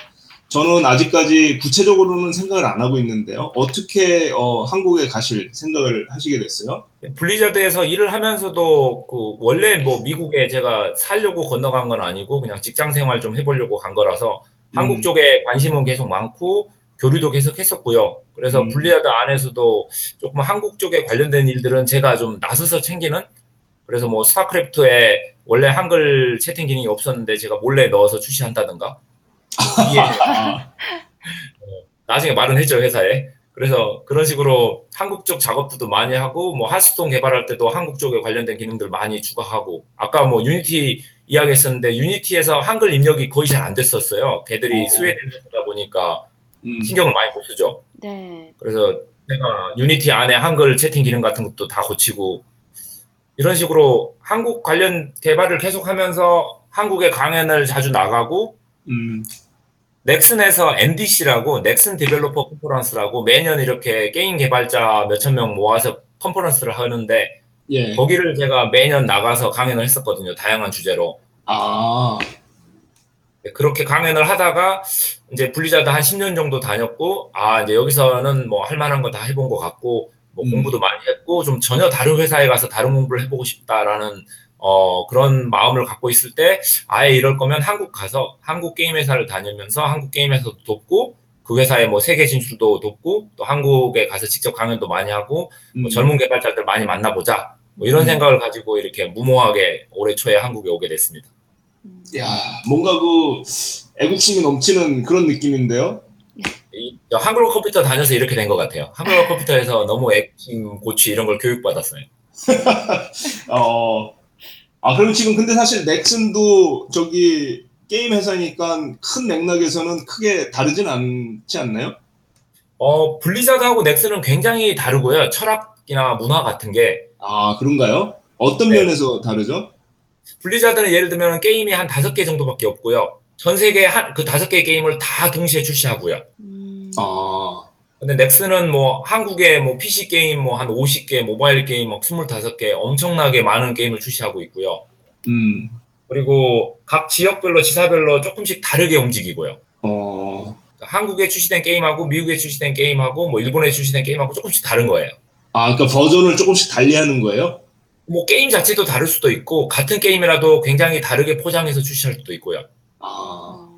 저는 아직까지 구체적으로는 생각을 안 하고 있는데요. 어떻게 어, 한국에 가실 생각을 하시게 됐어요? 블리자드에서 일을 하면서도 그 원래 뭐 미국에 제가 살려고 건너간 건 아니고 그냥 직장 생활 좀 해보려고 간 거라서 음. 한국 쪽에 관심은 계속 많고 교류도 계속 했었고요. 그래서 음. 블리자드 안에서도 조금 한국 쪽에 관련된 일들은 제가 좀 나서서 챙기는 그래서 뭐 스타크래프트에 원래 한글 채팅 기능이 없었는데 제가 몰래 넣어서 출시한다든가 어, 나중에 말은 했죠 회사에. 그래서 그런 식으로 한국 쪽 작업도 많이 하고 뭐 하스스톤 개발할 때도 한국 쪽에 관련된 기능들 많이 추가하고 아까 뭐 유니티 이야기했었는데 유니티에서 한글 입력이 거의 잘 안 됐었어요. 걔들이 어. 스웨덴이다 보니까 음. 신경을 많이 못 쓰죠. 네. 그래서 제가 유니티 안에 한글 채팅 기능 같은 것도 다 고치고 이런 식으로 한국 관련 개발을 계속하면서 한국에 강연을 자주 나가고 음. 넥슨에서 NDC라고 넥슨 Developer Conference라고 매년 이렇게 게임 개발자 몇천 명 모아서 컨퍼런스를 하는데 예. 거기를 제가 매년 나가서 강연을 했었거든요. 다양한 주제로. 아. 네, 그렇게 강연을 하다가 이제 블리자드 한 10년 정도 다녔고 아 이제 여기서는 뭐 할 만한 거 다 해본 것 같고 뭐 음. 공부도 많이 했고 좀 전혀 다른 회사에 가서 다른 공부를 해보고 싶다라는 어, 그런 마음을 갖고 있을 때 아예 이럴 거면 한국 가서 한국 게임 회사를 다니면서 한국 게임 회사도 돕고 그 회사의 뭐 세계 진출도 돕고 또 한국에 가서 직접 강연도 많이 하고 뭐 음. 젊은 개발자들 많이 만나보자 뭐 이런 음. 생각을 가지고 이렇게 무모하게 올해 초에 한국에 오게 됐습니다. 야 뭔가 그 애국심이 넘치는 그런 느낌인데요. 이, 한글로 컴퓨터 다녀서 이렇게 된 것 같아요. 한글로 컴퓨터에서 너무 애국심 고취 이런 걸 교육받았어요. 어, 아, 그럼 지금 근데 사실 넥슨도 저기 게임 회사니까 큰 맥락에서는 크게 다르진 않지 않나요? 어, 블리자드하고 넥슨은 굉장히 다르고요. 철학이나 문화 같은 게. 아, 그런가요? 어떤 네. 면에서 다르죠? 블리자드는 예를 들면 게임이 한 다섯 개 정도밖에 없고요. 전 세계 한그 다섯 개 게임을 다 동시에 출시하고요. 음... 아. 근데 넥슨은 뭐 한국에 뭐 PC 게임 뭐 한 50개, 모바일 게임 막 25개 엄청나게 많은 게임을 출시하고 있고요. 음. 그리고 각 지역별로 지사별로 조금씩 다르게 움직이고요. 어. 그러니까 한국에 출시된 게임하고 미국에 출시된 게임하고 뭐 일본에 출시된 게임하고 조금씩 다른 거예요. 아, 그러니까 버전을 조금씩 달리하는 거예요? 뭐 게임 자체도 다를 수도 있고 같은 게임이라도 굉장히 다르게 포장해서 출시할 수도 있고요. 아.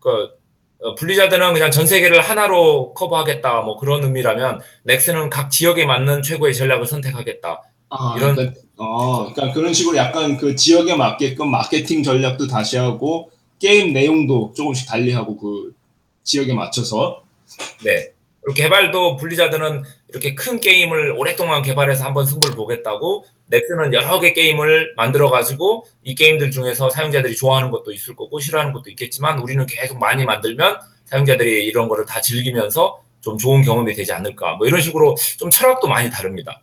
그러니까 어, 블리자드는 그냥 전 세계를 하나로 커버하겠다 뭐 그런 의미라면 넥슨은 각 지역에 맞는 최고의 전략을 선택하겠다. 아, 이런 그러니까, 어, 그러니까 그런 식으로 약간 그 지역에 맞게끔 마케팅 전략도 다시 하고 게임 내용도 조금씩 달리하고 그 지역에 맞춰서 네. 그리고 개발도 블리자드는 이렇게 큰 게임을 오랫동안 개발해서 한번 승부를 보겠다고 넥슨은 여러 개 게임을 만들어 가지고 이 게임들 중에서 사용자들이 좋아하는 것도 있을 거고 싫어하는 것도 있겠지만 우리는 계속 많이 만들면 사용자들이 이런 거를 다 즐기면서 좀 좋은 경험이 되지 않을까 뭐 이런 식으로 좀 철학도 많이 다릅니다.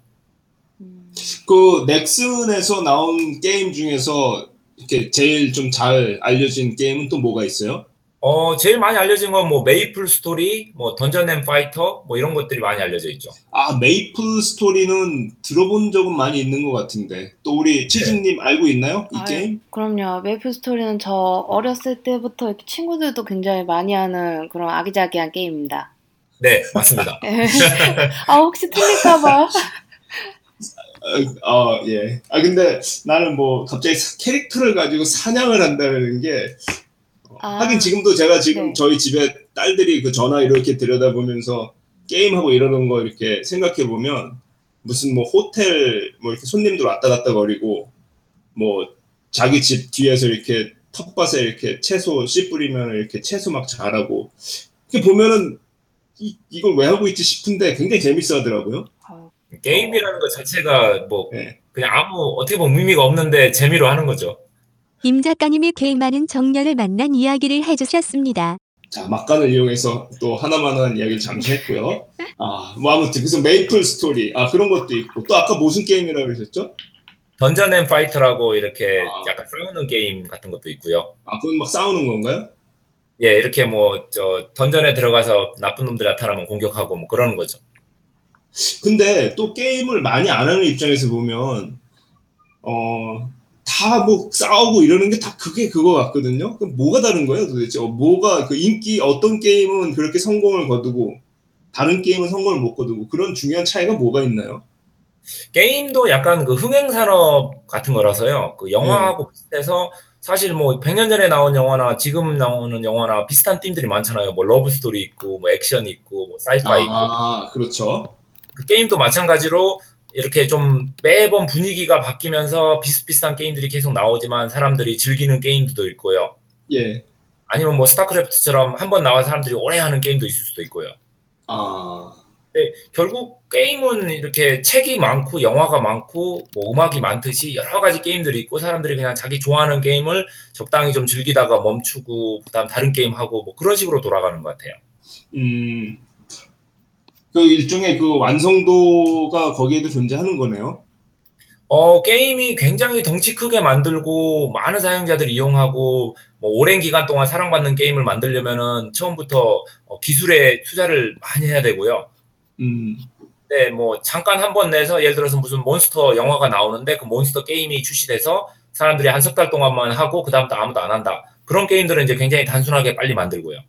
그 넥슨에서 나온 게임 중에서 이렇게 제일 좀 잘 알려진 게임은 또 뭐가 있어요? 어, 제일 많이 알려진 건 뭐 메이플 스토리, 뭐 던전 앤 파이터, 뭐 이런 것들이 많이 알려져 있죠. 아, 메이플 스토리는 들어본 적은 많이 있는 것 같은데. 또 우리 치즈님 네. 알고 있나요? 이 아, 게임? 그럼요. 메이플 스토리는 저 어렸을 때부터 친구들도 굉장히 많이 하는 그런 아기자기한 게임입니다. 네, 맞습니다. 아, 혹시 틀릴까봐. 어, 어, 예. 아, 근데 나는 뭐 갑자기 캐릭터를 가지고 사냥을 한다는 게 아, 하긴 지금도 제가 지금 네. 저희 집에 딸들이 그 전화 이렇게 들여다보면서 게임하고 이러는 거 이렇게 생각해 보면 무슨 뭐 호텔 뭐 이렇게 손님들 왔다 갔다 거리고 뭐 자기 집 뒤에서 이렇게 텃밭에 이렇게 채소 씨 뿌리면 이렇게 채소 막 자라고 이렇게 보면은 이, 이걸 왜 하고 있지 싶은데 굉장히 재밌어 하더라고요. 게임이라는 것 자체가 뭐 네. 그냥 아무 어떻게 보면 의미가 없는데 재미로 하는 거죠. 임 작가님이 게임하는 청년을 만난 이야기를 해주셨습니다. 자, 막간을 이용해서 또 하나 마나 한 이야기를 잠시 했고요. 아, 뭐 아무튼 그래서 메이플 스토리, 아 그런 것도 있고 또 아까 무슨 게임이라고 그러셨죠? 던전 앤 파이터라고 이렇게 아. 약간 싸우는 게임 같은 것도 있고요. 아, 그건 막 싸우는 건가요? 예, 이렇게 뭐, 저, 던전에 들어가서 나쁜 놈들 나타나면 공격하고 뭐 그러는 거죠. 근데 또 게임을 많이 안 하는 입장에서 보면, 어, 다 뭐 싸우고 이러는 게 다 그게 그거 같거든요. 그럼 뭐가 다른 거예요 도대체? 어, 뭐가 그 인기, 어떤 게임은 그렇게 성공을 거두고, 다른 게임은 성공을 못 거두고, 그런 중요한 차이가 뭐가 있나요? 게임도 약간 그 흥행 산업 같은 거라서요. 그 영화하고 비슷해서 사실 뭐 100년 전에 나온 영화나 지금 나오는 영화나 비슷한 팀들이 많잖아요. 뭐 love story 있고 뭐 액션 있고 뭐 sci-fi 있고. 아, 그렇죠. 그 게임도 마찬가지로 이렇게 좀 매번 분위기가 바뀌면서 비슷비슷한 게임들이 계속 나오지만 사람들이 즐기는 게임도 있고요. 예. 아니면 뭐 스타크래프트처럼 한 번 나와 사람들이 오래 하는 게임도 있을 수도 있고요. 아, 근데 결국 게임은 이렇게 책이 많고 영화가 많고 뭐 음악이 많듯이 여러 가지 게임들이 있고 사람들이 그냥 자기 좋아하는 게임을 적당히 좀 즐기다가 멈추고 그다음 다른 게임 하고 뭐 그런 식으로 돌아가는 것 같아요. 음, 그 일종의 그 완성도가 거기에도 존재하는 거네요. 어 게임이 굉장히 덩치 크게 만들고 많은 사용자들이 이용하고 뭐 오랜 기간 동안 사랑받는 게임을 만들려면은 처음부터 어, 기술에 투자를 많이 해야 되고요. 음, 네, 뭐 잠깐 한 번 내서 예를 들어서 무슨 몬스터 영화가 나오는데 그 몬스터 게임이 출시돼서 사람들이 한 석 달 동안만 하고 그 다음부터 아무도 안 한다. 그런 게임들은 이제 굉장히 단순하게 빨리 만들고요.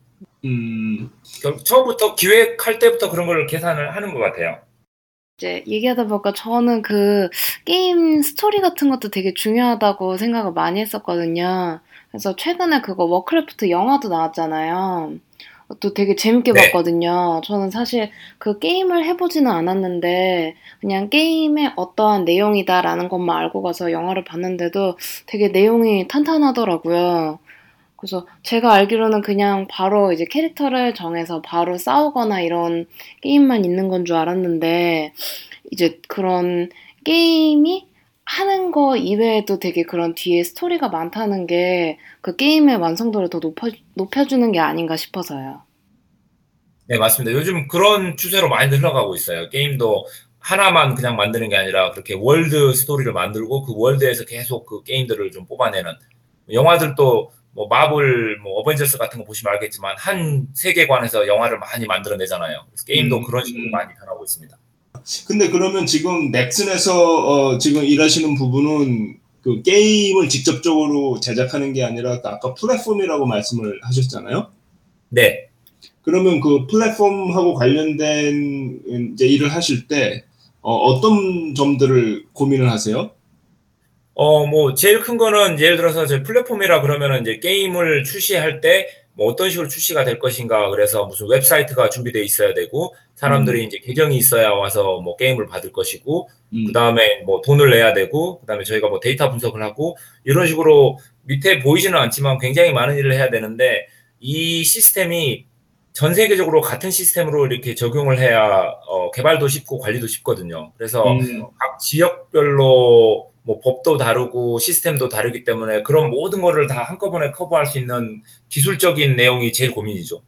음, 처음부터 기획할 때부터 그런 걸 계산을 하는 것 같아요. 이제 얘기하다 보니까 저는 그 게임 스토리 같은 것도 되게 중요하다고 생각을 많이 했었거든요. 그래서 최근에 그거 워크래프트 영화도 나왔잖아요. 또 되게 재밌게 네. 봤거든요. 저는 사실 그 게임을 해보지는 않았는데 그냥 게임의 어떠한 내용이다라는 것만 알고 가서 영화를 봤는데도 되게 내용이 탄탄하더라고요. 그래서 제가 알기로는 그냥 바로 이제 캐릭터를 정해서 바로 싸우거나 이런 게임만 있는 건 줄 알았는데 이제 그런 게임이 하는 거 이외에도 되게 그런 뒤에 스토리가 많다는 게 그 게임의 완성도를 더 높여, 높여주는 게 아닌가 싶어서요. 네, 맞습니다. 요즘 그런 추세로 많이 흘러가고 있어요. 게임도 하나만 그냥 만드는 게 아니라 그렇게 world story를 만들고 그 world에서 계속 그 게임들을 좀 뽑아내는 영화들도 뭐 마블, 뭐 어벤져스 같은 거 보시면 알겠지만 한 세계관에서 영화를 많이 만들어내잖아요. 게임도 음, 그런 식으로 음. 많이 변하고 있습니다. 근데 그러면 지금 넥슨에서 어, 지금 일하시는 부분은 그 게임을 직접적으로 제작하는 게 아니라 그 아까 플랫폼이라고 말씀을 하셨잖아요. 네. 그러면 그 플랫폼하고 관련된 이제 일을 하실 때 어, 떤 점들을 고민을 하세요? 어, 뭐, 제일 큰 거는 예를 들어서 저희 플랫폼이라 그러면은 이제 게임을 출시할 때 뭐 어떤 식으로 출시가 될 것인가. 그래서 무슨 웹사이트가 준비되어 있어야 되고 사람들이 이제 계정이 있어야 와서 뭐 게임을 받을 것이고 음, 그 다음에 뭐 돈을 내야 되고, 그 다음에 저희가 뭐 데이터 분석을 하고, 이런 식으로 밑에 보이지는 않지만 굉장히 많은 일을 해야 되는데, 이 시스템이 전 세계적으로 같은 시스템으로 이렇게 적용을 해야, 어, 개발도 쉽고 관리도 쉽거든요. 그래서 음, 각 지역별로 뭐 법도 다르고 시스템도 다르기 때문에 그런 모든 거를 다 한꺼번에 커버할 수 있는 기술적인 내용이 제일 고민이죠.